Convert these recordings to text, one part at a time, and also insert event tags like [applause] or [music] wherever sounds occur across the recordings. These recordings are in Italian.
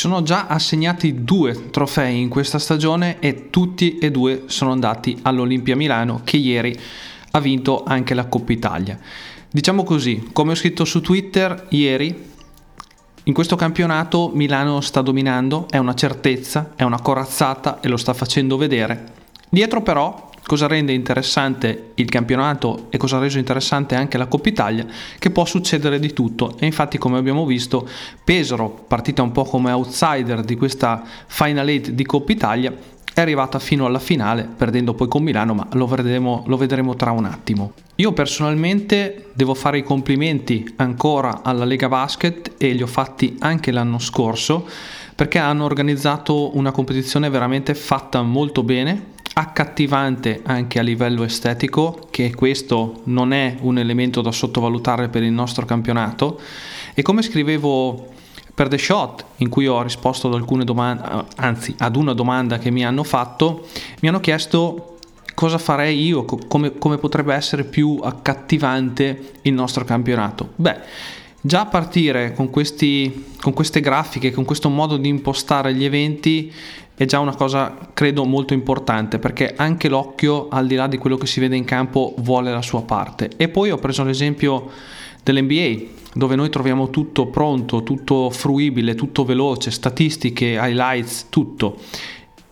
Sono già assegnati due trofei in questa stagione e tutti e due sono andati all'Olimpia Milano che ieri ha vinto anche la Coppa Italia. Diciamo così, come ho scritto su Twitter ieri, in questo campionato Milano sta dominando, è una certezza, è una corazzata e lo sta facendo vedere. Dietro però cosa rende interessante il campionato e cosa ha reso interessante anche la Coppa Italia, che può succedere di tutto. E infatti, come abbiamo visto, Pesaro, partita un po' come outsider di questa Final 8 di Coppa Italia, è arrivata fino alla finale, perdendo poi con Milano, ma lo vedremo, lo vedremo tra un attimo. Io personalmente devo fare i complimenti ancora alla Lega Basket e li ho fatti anche l'anno scorso perché hanno organizzato una competizione veramente fatta molto bene, accattivante anche a livello estetico, che questo non è un elemento da sottovalutare per il nostro campionato. E come scrivevo per The Shot, in cui ho risposto ad alcune domande, anzi ad una domanda che mi hanno fatto, mi hanno chiesto cosa farei io, come, come potrebbe essere più accattivante il nostro campionato. Beh, già a partire con, questi, con queste grafiche, con questo modo di impostare gli eventi, è già una cosa credo molto importante perché anche l'occhio al di là di quello che si vede in campo vuole la sua parte. E poi ho preso l'esempio dell'NBA dove noi troviamo tutto pronto, tutto fruibile, tutto veloce, statistiche, highlights, tutto.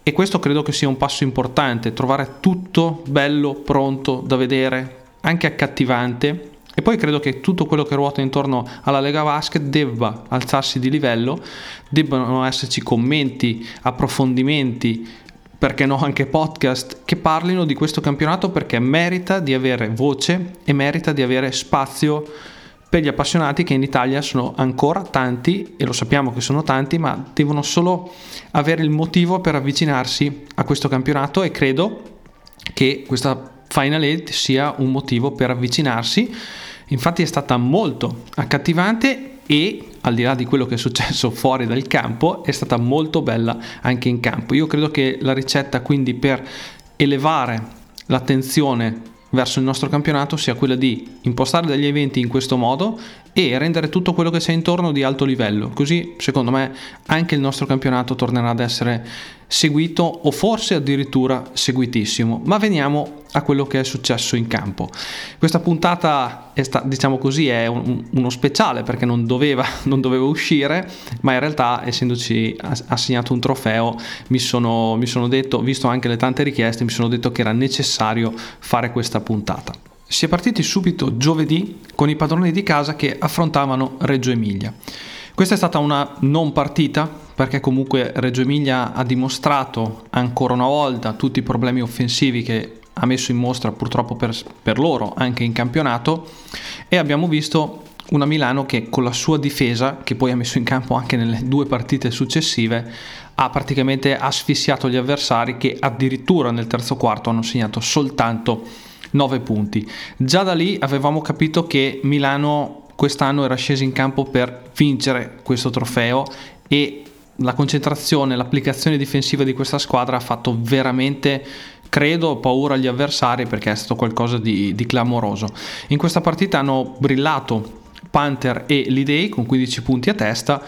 E questo credo che sia un passo importante, trovare tutto bello, pronto da vedere, anche accattivante e poi credo che tutto quello che ruota intorno alla Lega Basket debba alzarsi di livello, debbano esserci commenti, approfondimenti, perché no anche podcast che parlino di questo campionato perché merita di avere voce e merita di avere spazio per gli appassionati che in Italia sono ancora tanti e lo sappiamo che sono tanti ma devono solo avere il motivo per avvicinarsi a questo campionato e credo che questa Final 8 sia un motivo per avvicinarsi Infatti è stata molto accattivante e al di là di quello che è successo [laughs] fuori dal campo è stata molto bella anche in campo. Io credo che la ricetta quindi per elevare l'attenzione verso il nostro campionato sia quella di impostare degli eventi in questo modo e rendere tutto quello che c'è intorno di alto livello. Così, secondo me, anche il nostro campionato tornerà ad essere seguito o forse addirittura seguitissimo. Ma veniamo a quello che è successo in campo. Questa puntata è sta, diciamo così, è un, uno speciale perché non doveva, [laughs] non doveva, uscire, ma in realtà, essendoci assegnato un trofeo, mi sono, mi sono detto, visto anche le tante richieste, mi sono detto che era necessario fare questa puntata. Si è partiti subito giovedì con i padroni di casa che affrontavano Reggio Emilia. Questa è stata una non partita perché comunque Reggio Emilia ha dimostrato ancora una volta tutti i problemi offensivi che ha messo in mostra purtroppo per, per loro anche in campionato e abbiamo visto una Milano che con la sua difesa, che poi ha messo in campo anche nelle due partite successive, ha praticamente asfissiato gli avversari che addirittura nel terzo quarto hanno segnato soltanto 9 punti. Già da lì avevamo capito che Milano quest'anno era scesa in campo per vincere questo trofeo e la concentrazione, l'applicazione difensiva di questa squadra ha fatto veramente, credo, paura agli avversari perché è stato qualcosa di, di clamoroso. In questa partita hanno brillato Panther e Lidei con 15 punti a testa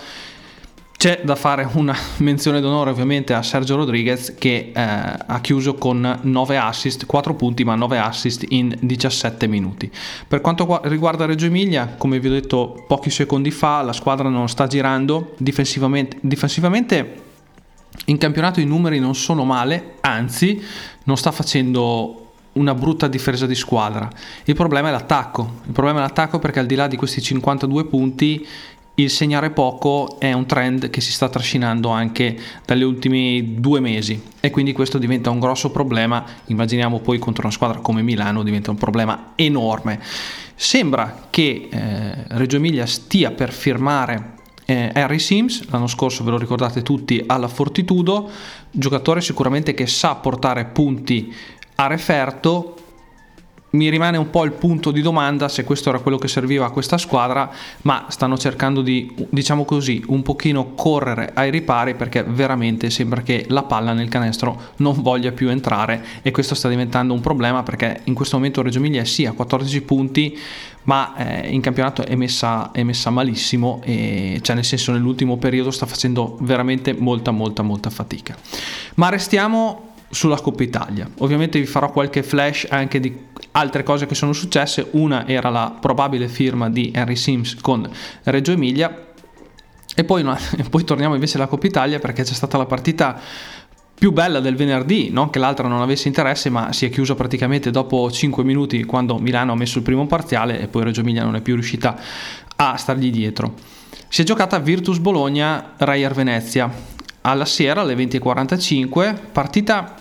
c'è da fare una [laughs] menzione d'onore ovviamente a Sergio Rodriguez che eh, ha chiuso con 9 assist, 4 punti ma 9 assist in 17 minuti. Per quanto riguarda Reggio Emilia, come vi ho detto pochi secondi fa, la squadra non sta girando difensivamente, difensivamente in campionato i numeri non sono male, anzi non sta facendo una brutta difesa di squadra. Il problema è l'attacco. Il problema è l'attacco perché al di là di questi 52 punti il segnare poco è un trend che si sta trascinando anche dagli ultimi due mesi e quindi questo diventa un grosso problema. Immaginiamo poi contro una squadra come Milano diventa un problema enorme. Sembra che eh, Reggio Emilia stia per firmare eh, Harry Sims, l'anno scorso ve lo ricordate tutti alla Fortitudo, giocatore sicuramente che sa portare punti a referto mi rimane un po' il punto di domanda se questo era quello che serviva a questa squadra, ma stanno cercando di, diciamo così, un pochino correre ai ripari perché veramente sembra che la palla nel canestro non voglia più entrare e questo sta diventando un problema perché in questo momento Reggio Emilia sì a 14 punti, ma eh, in campionato è messa, è messa malissimo e cioè nel senso nell'ultimo periodo sta facendo veramente molta molta molta fatica. Ma restiamo sulla Coppa Italia. Ovviamente vi farò qualche flash anche di altre cose che sono successe. Una era la probabile firma di Henry Sims con Reggio Emilia. E poi, no, [laughs] poi torniamo invece alla Coppa Italia perché c'è stata la partita più bella del venerdì, non che l'altra non avesse interesse, ma si è chiusa praticamente dopo 5 minuti quando Milano ha messo il primo parziale e poi Reggio Emilia non è più riuscita a stargli dietro. Si è giocata Virtus Bologna, Rayer Venezia alla sera alle 20.45, partita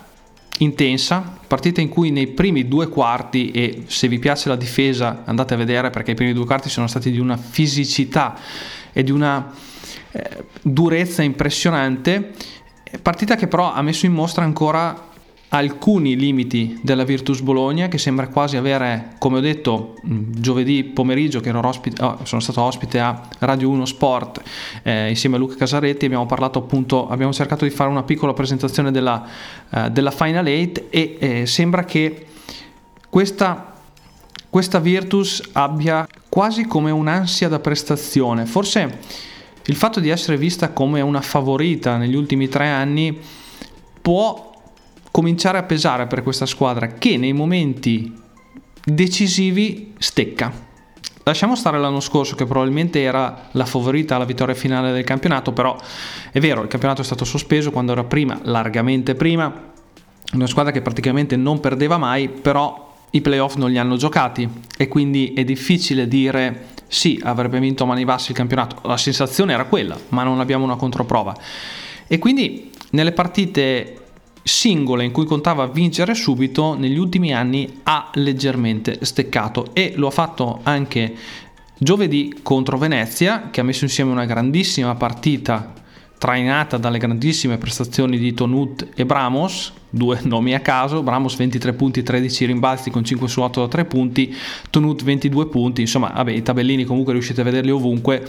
intensa, partita in cui nei primi due quarti, e se vi piace la difesa andate a vedere perché i primi due quarti sono stati di una fisicità e di una eh, durezza impressionante, partita che però ha messo in mostra ancora alcuni limiti della Virtus Bologna che sembra quasi avere, come ho detto giovedì pomeriggio che ospite, oh, sono stato ospite a Radio 1 Sport eh, insieme a Luca Casaretti abbiamo parlato appunto, abbiamo cercato di fare una piccola presentazione della, eh, della Final 8 e eh, sembra che questa, questa Virtus abbia quasi come un'ansia da prestazione, forse il fatto di essere vista come una favorita negli ultimi tre anni può cominciare a pesare per questa squadra che nei momenti decisivi stecca. Lasciamo stare l'anno scorso che probabilmente era la favorita alla vittoria finale del campionato, però è vero, il campionato è stato sospeso quando era prima, largamente prima, una squadra che praticamente non perdeva mai, però i playoff non li hanno giocati e quindi è difficile dire sì, avrebbe vinto a mani basse il campionato. La sensazione era quella, ma non abbiamo una controprova. E quindi nelle partite singole in cui contava vincere subito, negli ultimi anni ha leggermente steccato e lo ha fatto anche giovedì contro Venezia, che ha messo insieme una grandissima partita trainata dalle grandissime prestazioni di Tonut e Bramos, due [laughs] nomi a caso, Bramos 23 punti, 13 rimbalzi con 5 su 8 da 3 punti, Tonut 22 punti, insomma, vabbè, i tabellini comunque riuscite a vederli ovunque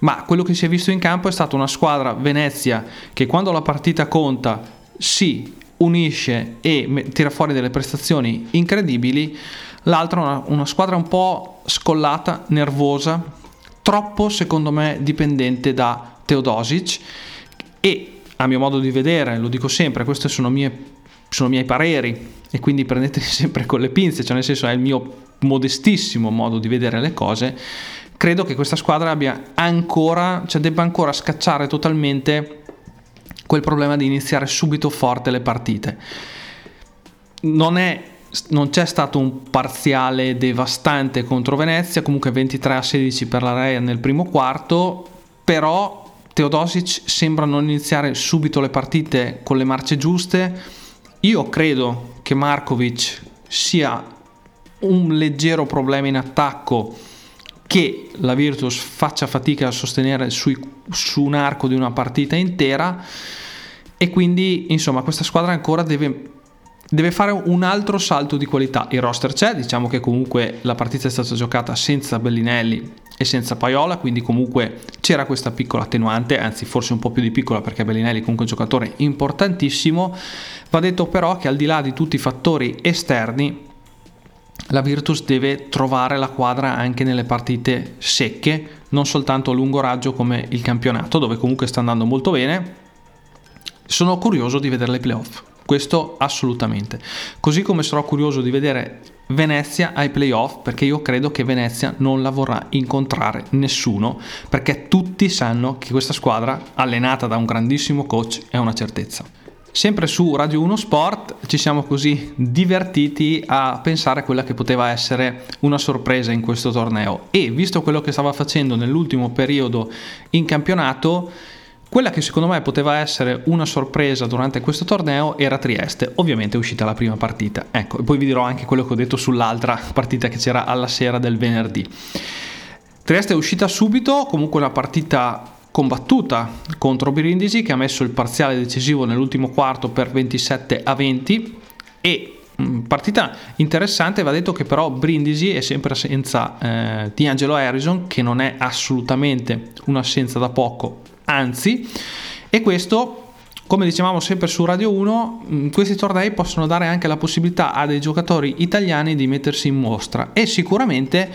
ma quello che si è visto in campo è stata una squadra Venezia che quando la partita conta si unisce e tira fuori delle prestazioni incredibili, l'altra una, una squadra un po' scollata, nervosa, troppo secondo me dipendente da Teodosic. E a mio modo di vedere, lo dico sempre, questi sono, mie, sono miei pareri e quindi prendeteli [laughs] sempre con le pinze, cioè nel senso è il mio modestissimo modo di vedere le cose, credo che questa squadra abbia ancora, cioè debba ancora scacciare totalmente quel problema di iniziare subito forte le partite. Non, è, non c'è stato un parziale devastante contro Venezia, comunque 23 a 16 per la Real nel primo quarto, però Teodosic sembra non iniziare subito le partite con le marce giuste. Io credo che Markovic sia un leggero problema in attacco che la Virtus faccia fatica a sostenere sui, su un arco di una partita intera e quindi insomma questa squadra ancora deve, deve, fare un altro salto di qualità. Il roster c'è, diciamo che comunque la partita è stata giocata senza Bellinelli e senza Paiola, quindi comunque c'era questa piccola attenuante, anzi forse un po' più di piccola perché Bellinelli comunque è un giocatore importantissimo. Va detto però che al di là di tutti i fattori esterni, la Virtus deve trovare la quadra anche nelle partite secche, non soltanto a lungo raggio come il campionato, dove comunque sta andando molto bene. Sono curioso di vedere le playoff, questo assolutamente. Così come sarò curioso di vedere Venezia ai playoff, perché io credo che Venezia non la vorrà incontrare nessuno, perché tutti sanno che questa squadra, allenata da un grandissimo coach, è una certezza. Sempre su Radio 1 Sport ci siamo così divertiti a pensare a quella che poteva essere una sorpresa in questo torneo e visto quello che stava facendo nell'ultimo periodo in campionato, quella che secondo me poteva essere una sorpresa durante questo torneo era Trieste, ovviamente è uscita la prima partita. Ecco, e poi vi dirò anche quello che ho detto sull'altra partita che c'era alla sera del venerdì. Trieste è uscita subito, comunque una partita combattuta contro Brindisi che ha messo il parziale decisivo nell'ultimo quarto per 27 a 20 e Mm, partita interessante, va detto che però Brindisi è sempre senza eh, D'Angelo Harrison, che non è assolutamente un'assenza da poco, anzi, e questo come dicevamo sempre su Radio 1, mm, questi tornei possono dare anche la possibilità a dei giocatori italiani di mettersi in mostra. E sicuramente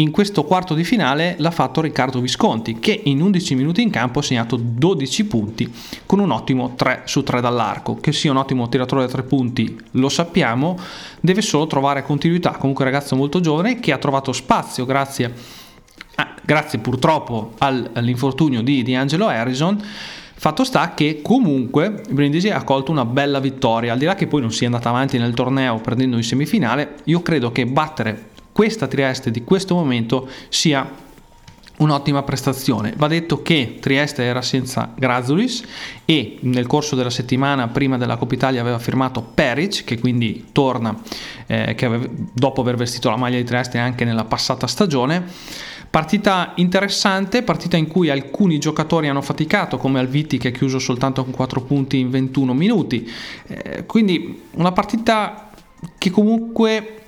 in questo quarto di finale l'ha fatto Riccardo Visconti che in 11 minuti in campo ha segnato 12 punti con un ottimo 3 su 3 dall'arco. Che sia un ottimo tiratore da 3 punti lo sappiamo, deve solo trovare continuità. Comunque un ragazzo molto giovane che ha trovato spazio grazie, a, grazie purtroppo all'infortunio di, di Angelo Harrison. Fatto sta che comunque Brindisi ha colto una bella vittoria, al di là che poi non sia andata avanti nel torneo perdendo in semifinale, io credo che battere questa Trieste di questo momento sia un'ottima prestazione. Va detto che Trieste era senza Grazulis e nel corso della settimana prima della Coppa Italia aveva firmato Peric che quindi torna eh, che aveva, dopo aver vestito la maglia di Trieste anche nella passata stagione. Partita interessante, partita in cui alcuni giocatori hanno faticato come Alviti che ha chiuso soltanto con 4 punti in 21 minuti. Eh, quindi una partita che comunque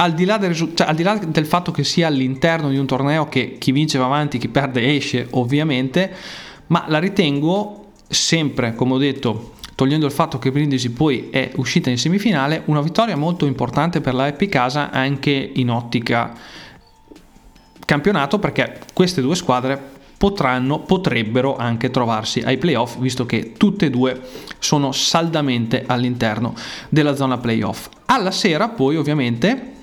al di, del, cioè, al di, là del, fatto che sia all'interno di un torneo che chi vince va avanti, chi perde esce ovviamente, ma la ritengo sempre, come ho detto, togliendo il fatto che Brindisi poi è uscita in semifinale, una vittoria molto importante per la Epi Casa anche in ottica campionato perché queste due squadre potranno, potrebbero anche trovarsi ai playoff visto che tutte e due sono saldamente all'interno della zona playoff. Alla sera poi ovviamente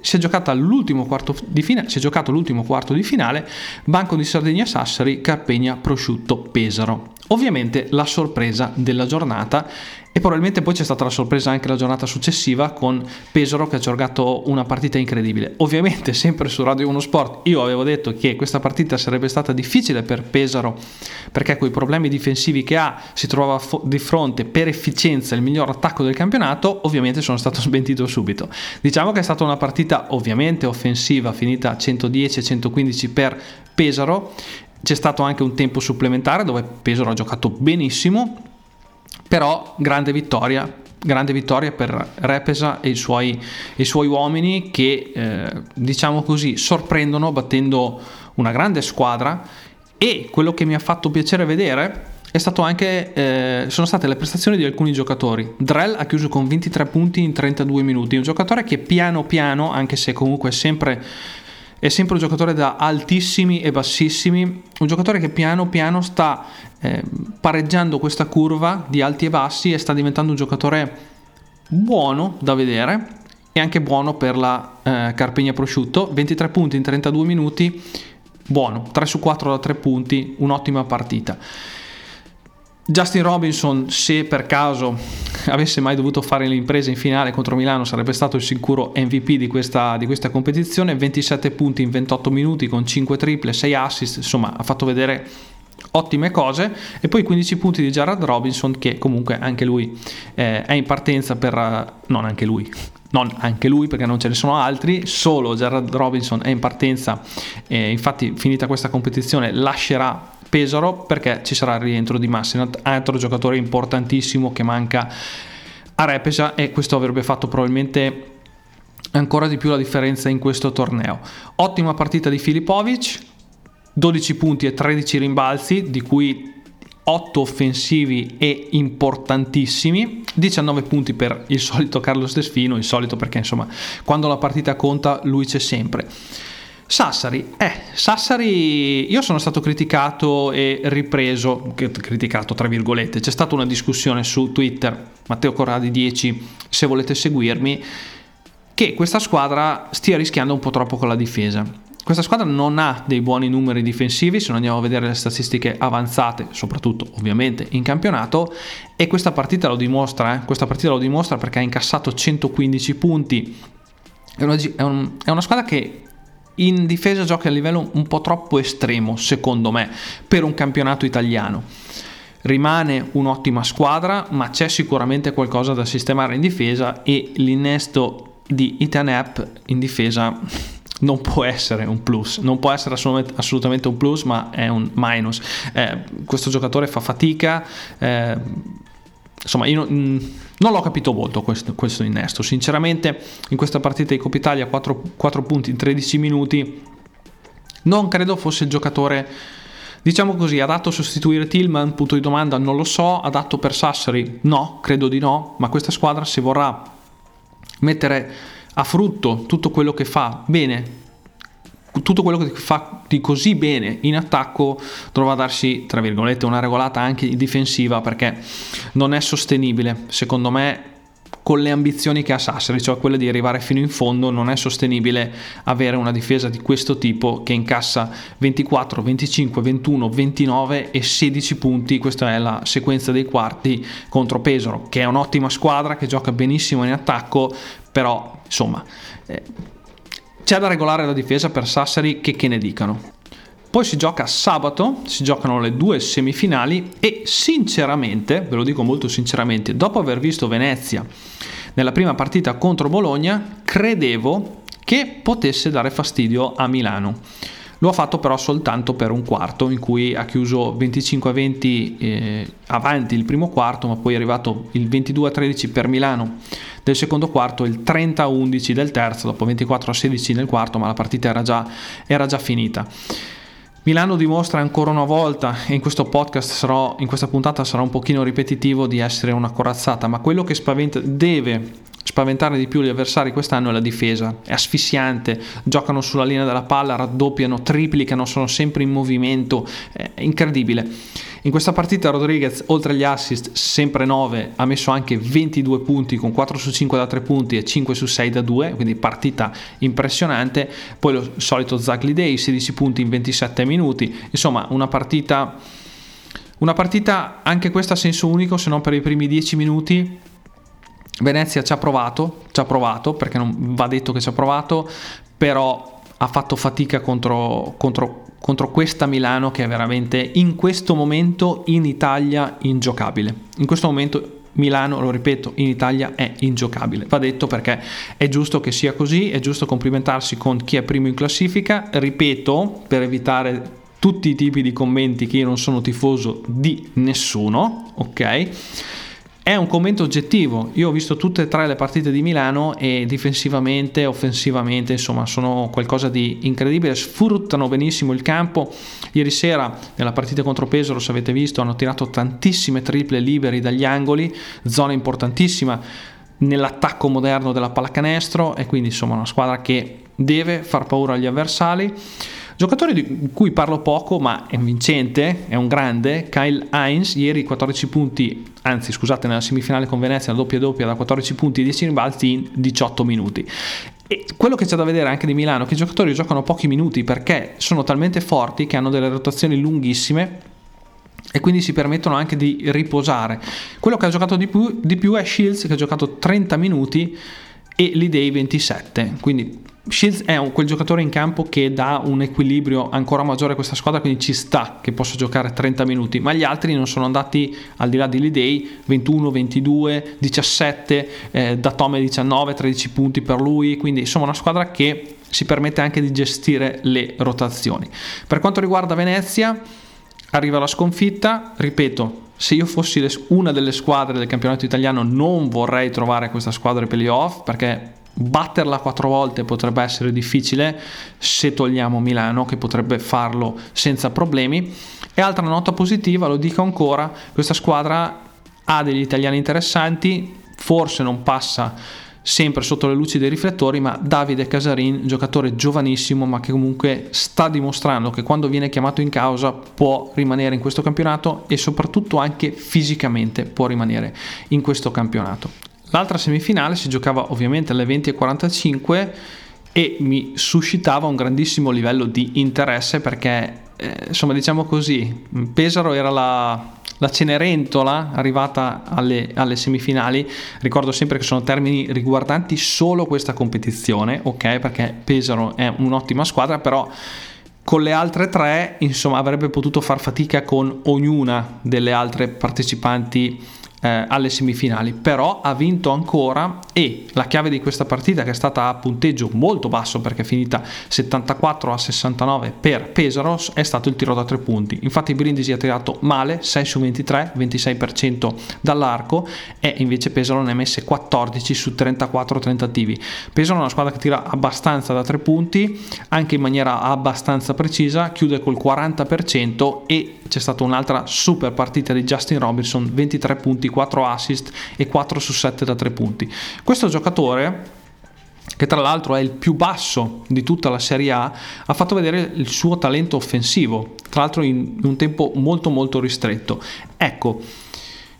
si è, l'ultimo quarto di finale, si è giocato l'ultimo quarto di finale, Banco di Sardegna Sassari, Carpegna Prosciutto Pesaro. Ovviamente la sorpresa della giornata e probabilmente poi c'è stata la sorpresa anche la giornata successiva con Pesaro che ha giocato una partita incredibile. Ovviamente [laughs] sempre su Radio 1 Sport io avevo detto che questa partita sarebbe stata difficile per Pesaro perché con i problemi difensivi che ha si trovava di fronte per efficienza il miglior attacco del campionato, ovviamente sono stato [laughs] smentito subito. Diciamo che è stata una partita ovviamente offensiva finita 110-115 per Pesaro c'è stato anche un tempo supplementare dove Pesaro ha giocato benissimo, però grande vittoria, grande vittoria per Repesa e i suoi, i suoi uomini che eh, diciamo così sorprendono battendo una grande squadra e quello che mi ha fatto piacere vedere anche, eh, sono state le prestazioni di alcuni giocatori. Drell ha chiuso con 23 punti in 32 minuti, un giocatore che piano piano, anche se comunque sempre è sempre un giocatore da altissimi e bassissimi, un giocatore che piano piano sta eh, pareggiando questa curva di alti e bassi e sta diventando un giocatore buono da vedere e anche buono per la eh, Carpegna Prosciutto, 23 punti in 32 minuti, buono, 3 su 4 da 3 punti, un'ottima partita. Justin Robinson, se per caso avesse mai dovuto fare l'impresa in finale contro Milano, sarebbe stato il sicuro MVP di questa, di questa competizione. 27 punti in 28 minuti con 5 triple, 6 assist, insomma ha fatto vedere ottime cose e poi 15 punti di Jared Robinson che comunque anche lui eh, è in partenza per non anche lui non anche lui perché non ce ne sono altri solo Jared Robinson è in partenza e infatti finita questa competizione lascerà Pesaro perché ci sarà il rientro di Massinat, altro giocatore importantissimo che manca a Repesa e questo avrebbe fatto probabilmente ancora di più la differenza in questo torneo. Ottima partita di Filipovic, 12 punti e 13 rimbalzi, di cui 8 offensivi e importantissimi, 19 punti per il solito Carlos Desfino, il solito perché insomma quando la partita conta lui c'è sempre. Sassari, eh, Sassari, io sono stato criticato e ripreso, criticato tra virgolette, c'è stata una discussione su Twitter, Matteo Corradi 10, se volete seguirmi, che questa squadra stia rischiando un po' troppo con la difesa. Questa squadra non ha dei buoni numeri difensivi, se non andiamo a vedere le statistiche avanzate, soprattutto ovviamente in campionato, e questa partita lo dimostra, eh? questa partita lo dimostra perché ha incassato 115 punti. È una, è, è una squadra che in difesa gioca a livello un po' troppo estremo, secondo me, per un campionato italiano. Rimane un'ottima squadra, ma c'è sicuramente qualcosa da sistemare in difesa e l'innesto di Itanep in difesa [laughs] non può essere un plus, non può essere assolutamente un plus, ma è un minus. Eh, questo giocatore fa fatica. Eh, insomma, io non, non l'ho capito molto questo, questo, innesto. Sinceramente, in questa partita di Coppa Italia 4, 4 punti in 13 minuti, non credo fosse il giocatore Diciamo così, adatto a sostituire Tillman? Punto di domanda, non lo so. Adatto per Sassari? No, credo di no. Ma questa squadra, se vorrà mettere a frutto tutto quello che fa bene, tutto quello che fa di così bene in attacco, dovrà darsi, tra virgolette, una regolata anche difensiva perché non è sostenibile. Secondo me con le ambizioni che ha Sassari, cioè quelle di arrivare fino in fondo, non è sostenibile avere una difesa di questo tipo che incassa 24, 25, 21, 29 e 16 punti. Questa è la sequenza dei quarti contro Pesaro, che è un'ottima squadra che gioca benissimo in attacco, però insomma eh, c'è da regolare la difesa per Sassari che, che ne dicano. Poi si gioca sabato, si giocano le due semifinali e sinceramente, ve lo dico molto sinceramente, dopo aver visto Venezia nella prima partita contro Bologna, credevo che potesse dare fastidio a Milano. Lo ha fatto però soltanto per un quarto in cui ha chiuso 25 a 20 eh, avanti il primo quarto, ma poi è arrivato il 22 a 13 per Milano del secondo quarto il 30 a 11 del terzo, dopo 24 a 16 nel quarto, ma la partita era già, era già finita. Milano dimostra ancora una volta, e in questo podcast sarò, in questa puntata sarà un pochino ripetitivo, di essere una corazzata, ma quello che spaventa, deve spaventare di più gli avversari quest'anno è la difesa, è asfissiante, giocano sulla linea della palla, raddoppiano, triplicano, sono sempre in movimento, è incredibile. In questa partita Rodriguez, oltre agli assist, sempre 9, ha messo anche 22 punti con 4 su 5 da 3 punti e 5 su 6 da 2, quindi partita impressionante. Poi lo solito Zagli Day, 16 punti in 27 minuti. Insomma, una partita, una partita anche questa a senso unico, se non per i primi 10 minuti. Venezia ci ha provato, ci ha provato, perché non va detto che ci ha provato, però ha fatto fatica contro, contro contro questa Milano che è veramente in questo momento in Italia ingiocabile. In questo momento Milano, lo ripeto, in Italia è ingiocabile. Va detto perché è giusto che sia così, è giusto complimentarsi con chi è primo in classifica. Ripeto, per evitare tutti i tipi di commenti che io non sono tifoso di nessuno, ok? È un commento oggettivo. Io ho visto tutte e tre le partite di Milano e difensivamente, offensivamente, insomma, sono qualcosa di incredibile. Sfruttano benissimo il campo. Ieri sera, nella partita contro Pesaro, se avete visto, hanno tirato tantissime triple liberi dagli angoli, zona importantissima nell'attacco moderno della pallacanestro e quindi insomma una squadra che deve far paura agli avversari. Giocatore di cui parlo poco, ma è vincente, è un grande, Kyle Heinz, ieri 14 punti, anzi scusate, nella semifinale con Venezia, la doppia doppia da 14 punti e 10 rimbalzi in 18 minuti. E quello che c'è da vedere anche di Milano è che i giocatori giocano pochi minuti perché sono talmente forti che hanno delle rotazioni lunghissime e quindi si permettono anche di riposare. Quello che ha giocato di più, di più è Shields che ha giocato 30 minuti e l'Idei 27, quindi Shields è un, quel giocatore in campo che dà un equilibrio ancora maggiore a questa squadra, quindi ci sta che possa giocare 30 minuti, ma gli altri non sono andati al di là di Lidei, 21, 22, 17, eh, da Tome 19, 13 punti per lui, quindi insomma una squadra che si permette anche di gestire le rotazioni. Per quanto riguarda Venezia, arriva la sconfitta, ripeto, se io fossi una delle squadre del campionato italiano non vorrei trovare questa squadra ai playoff perché batterla quattro volte potrebbe essere difficile se togliamo Milano che potrebbe farlo senza problemi. E altra nota positiva lo dico ancora questa squadra ha degli italiani interessanti forse non passa sempre sotto le luci dei riflettori ma Davide Casarin giocatore giovanissimo ma che comunque sta dimostrando che quando viene chiamato in causa può rimanere in questo campionato e soprattutto anche fisicamente può rimanere in questo campionato L'altra semifinale si giocava ovviamente alle 20.45 e mi suscitava un grandissimo livello di interesse perché, eh, insomma, diciamo così, Pesaro era la, la Cenerentola arrivata alle, alle, semifinali. Ricordo sempre che sono termini riguardanti solo questa competizione, ok? Perché Pesaro è un'ottima squadra, però con le altre tre, insomma, avrebbe potuto far fatica con ognuna delle altre partecipanti eh, alle semifinali, però ha vinto ancora e la chiave di questa partita che è stata a punteggio molto basso perché è finita 74 a 69 per Pesaros è stato il tiro da tre punti. Infatti Brindisi ha tirato male 6 su 23, 26% dall'arco e invece Pesaro ne ha messe 14 su 34 tentativi. Pesaro è una squadra che tira abbastanza da tre punti, anche in maniera abbastanza precisa, chiude col 40% e c'è stata un'altra super partita di Justin Robinson, 23 punti, 4 assist e 4 su 7 da 3 punti. Questo giocatore che tra l'altro è il più basso di tutta la Serie A, ha fatto vedere il suo talento offensivo, tra l'altro in un tempo molto molto ristretto. Ecco,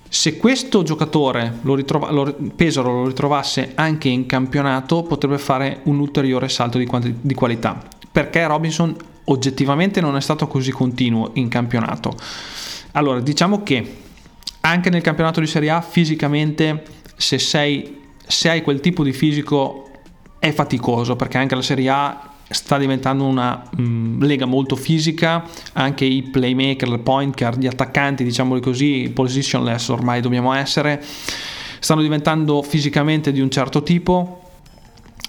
se questo giocatore lo ritrova, lo, Pesaro lo ritrovasse anche in campionato, potrebbe fare un ulteriore salto di, di qualità, perché Robinson oggettivamente non è stato così continuo in campionato. Allora, diciamo che anche nel campionato di Serie A fisicamente se, sei, se hai quel tipo di fisico è faticoso perché anche la Serie A sta diventando una mh, mm, lega molto fisica, anche i playmaker, il point guard, gli attaccanti, diciamolo così, positionless ormai dobbiamo essere, stanno diventando fisicamente di un certo tipo.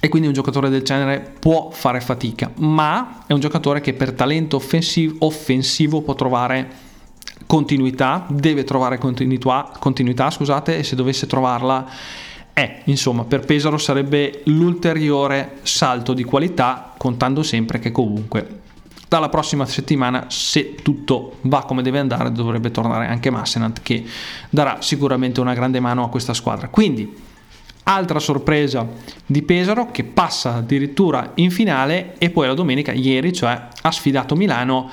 E quindi un giocatore del genere può fare fatica, ma è un giocatore che per talento offensivo, offensivo può trovare continuità, deve trovare continuità, continuità scusate, e se dovesse trovarla è, insomma, per Pesaro sarebbe l'ulteriore salto di qualità, contando sempre che comunque dalla prossima settimana, se tutto va come deve andare, dovrebbe tornare anche Massenant che darà sicuramente una grande mano a questa squadra. Quindi Altra sorpresa di Pesaro che passa addirittura in finale e poi la domenica, ieri, cioè ha sfidato Milano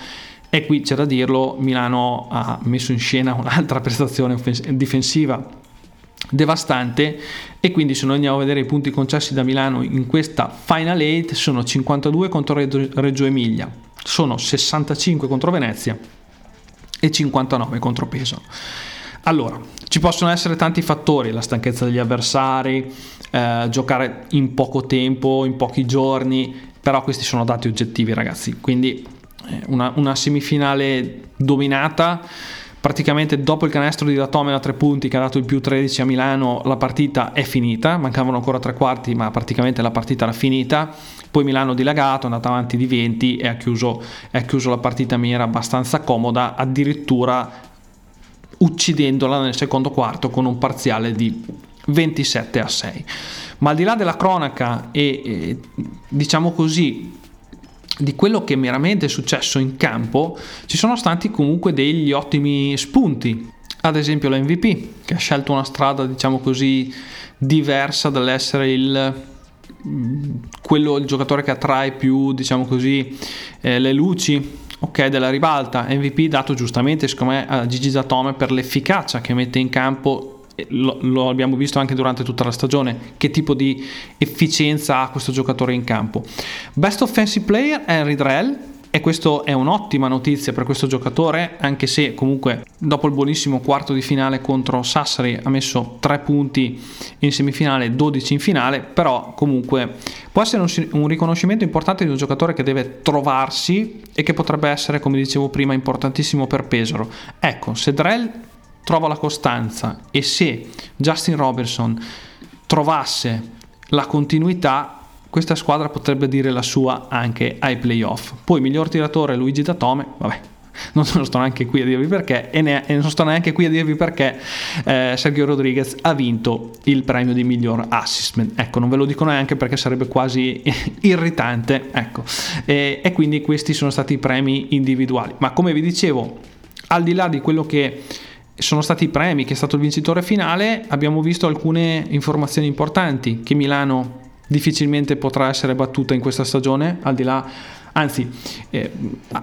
e qui c'è da dirlo, Milano ha messo in scena un'altra [laughs] prestazione offens- difensiva devastante e quindi se noi andiamo a vedere i punti concessi da Milano in questa Final 8 sono 52 contro Reggio Emilia, sono 65 contro Venezia e 59 contro Pesaro. Allora, ci possono essere tanti fattori, la stanchezza degli avversari, eh, giocare in poco tempo, in pochi giorni, però questi sono dati oggettivi ragazzi, quindi una, una semifinale dominata praticamente dopo il canestro di Datome da tre punti che ha dato il più 13 a Milano la partita è finita, mancavano ancora tre quarti ma praticamente la partita era finita, poi Milano dilagato, è andato avanti di 20 e ha chiuso, ha chiuso la partita in maniera abbastanza comoda, addirittura uccidendola nel secondo quarto con un parziale di 27 a 6. Ma al di là della cronaca e, e diciamo così di quello che meramente è successo in campo, ci sono stati comunque degli ottimi spunti. Ad esempio l'MVP, che ha scelto una strada, diciamo così, diversa dall'essere il quello il giocatore che attrae più, diciamo così, eh, le luci ok, della ribalta. MVP dato giustamente, secondo me, a Gigi Zatome per l'efficacia che mette in campo. Lo, lo, abbiamo visto anche durante tutta la stagione, che tipo di efficienza ha questo giocatore in campo. Best offensive player Henry Drell, e questa è un'ottima notizia per questo giocatore, anche se comunque dopo il buonissimo quarto di finale contro Sassari ha messo 3 punti in semifinale, 12 in finale, però comunque può essere un, un riconoscimento importante di un giocatore che deve trovarsi e che potrebbe essere, come dicevo prima, importantissimo per Pesaro. Ecco, se Drell trova la costanza e se Justin Robertson trovasse la continuità questa squadra potrebbe dire la sua anche ai playoff. Poi miglior tiratore Luigi Datome, vabbè, non sto neanche qui a dirvi perché e, ne, e non sto neanche qui a dirvi perché eh, Sergio Rodriguez ha vinto il premio di miglior assistment. Ecco non ve lo dico neanche perché sarebbe quasi [laughs] irritante ecco. E, e quindi questi sono stati i premi individuali. Ma come vi dicevo al di là di quello che sono stati i premi, che è stato il vincitore finale, abbiamo visto alcune informazioni importanti che Milano difficilmente potrà essere battuta in questa stagione, al di là, anzi, eh,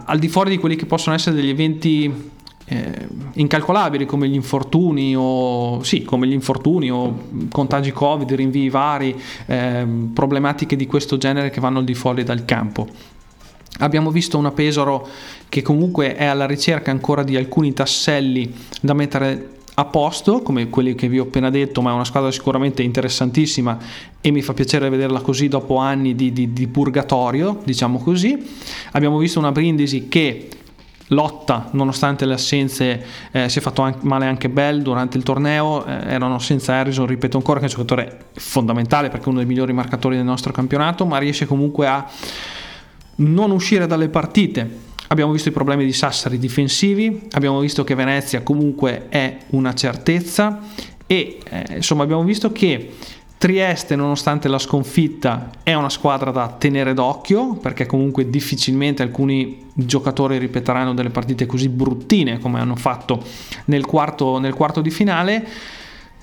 al di fuori di quelli che possono essere degli eventi eh, incalcolabili come gli infortuni o sì, come gli infortuni o contagi Covid, rinvii vari, eh, problematiche di questo genere che vanno al di fuori dal campo. Abbiamo visto una Pesaro che comunque è alla ricerca ancora di alcuni tasselli da mettere a posto, come quelli che vi ho appena detto, ma è una squadra sicuramente interessantissima e mi fa piacere vederla così dopo anni di, di, di purgatorio, diciamo così. Abbiamo visto una Brindisi che lotta nonostante le assenze eh, si è fatto anche, male anche Bell durante il torneo eh, erano senza Harrison ripeto ancora che è un giocatore fondamentale perché è uno dei migliori marcatori del nostro campionato ma riesce comunque a non uscire dalle partite abbiamo visto i problemi di Sassari difensivi abbiamo visto che Venezia comunque è una certezza e eh, insomma abbiamo visto che Trieste, nonostante la sconfitta, è una squadra da tenere d'occhio perché comunque difficilmente alcuni giocatori ripeteranno delle partite così bruttine come hanno fatto nel quarto, nel quarto di finale.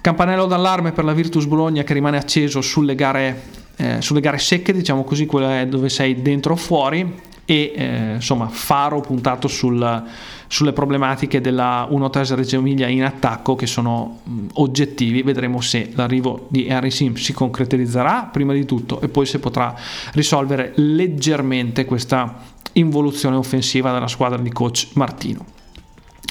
Campanello d'allarme per la Virtus Bologna che rimane acceso sulle gare, eh, sulle gare secche, diciamo così, quelle dove sei dentro o fuori e eh, insomma faro puntato sul, sulle problematiche della 1-3 Reggio Emilia in attacco che sono mh, oggettivi. Vedremo se l'arrivo di Harry Sim si concretizzerà prima di tutto e poi se potrà risolvere leggermente questa involuzione offensiva della squadra di coach Martino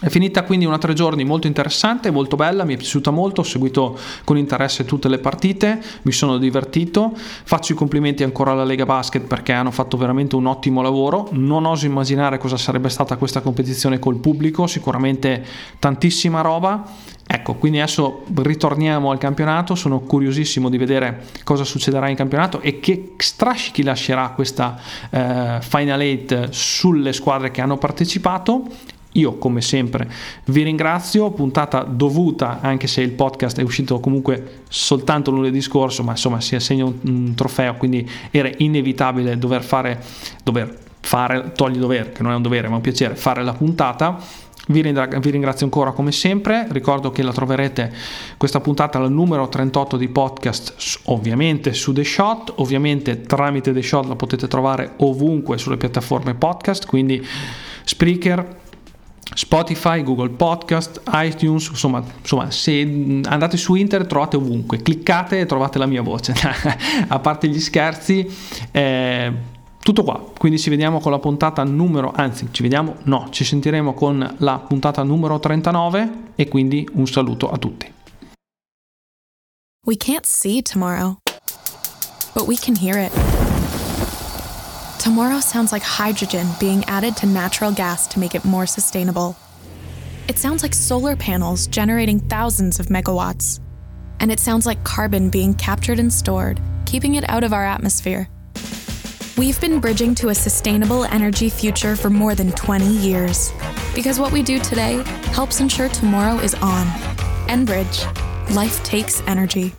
è finita quindi una tre giorni molto interessante, molto bella, mi è piaciuta molto, ho seguito con interesse tutte le partite, mi sono divertito, faccio i complimenti ancora alla Lega Basket perché hanno fatto veramente un ottimo lavoro, non oso immaginare cosa sarebbe stata questa competizione col pubblico, sicuramente tantissima roba. Ecco, quindi adesso ritorniamo al campionato, sono curiosissimo di vedere cosa succederà in campionato e che strascichi lascerà questa eh, Final 8 sulle squadre che hanno partecipato io come sempre vi ringrazio, puntata dovuta anche se il podcast è uscito comunque soltanto lunedì scorso, ma insomma si assegna un, un trofeo, quindi era inevitabile dover fare, dover fare, togli dover, che non è un dovere ma un piacere, fare la puntata. Vi, ringrazio ancora come sempre, ricordo che la troverete questa puntata al numero 38 di podcast ovviamente su The Shot, ovviamente tramite The Shot la potete trovare ovunque sulle piattaforme podcast, quindi Spreaker, Spotify, Google Podcast, iTunes, insomma, insomma, se andate su internet trovate ovunque, cliccate e trovate la mia voce. [laughs] A parte gli scherzi, eh, tutto qua. Quindi ci vediamo con la puntata numero, anzi, ci vediamo, no, ci sentiremo con la puntata numero 39 e quindi un saluto a tutti. We can't see tomorrow, but we can hear it. Tomorrow sounds like hydrogen being added to natural gas to make it more sustainable. It sounds like solar panels generating thousands of megawatts. And it sounds like carbon being captured and stored, keeping it out of our atmosphere. We've been bridging to a sustainable energy future for more than 20 years. Because what we do today helps ensure tomorrow is on. Enbridge. Life takes energy.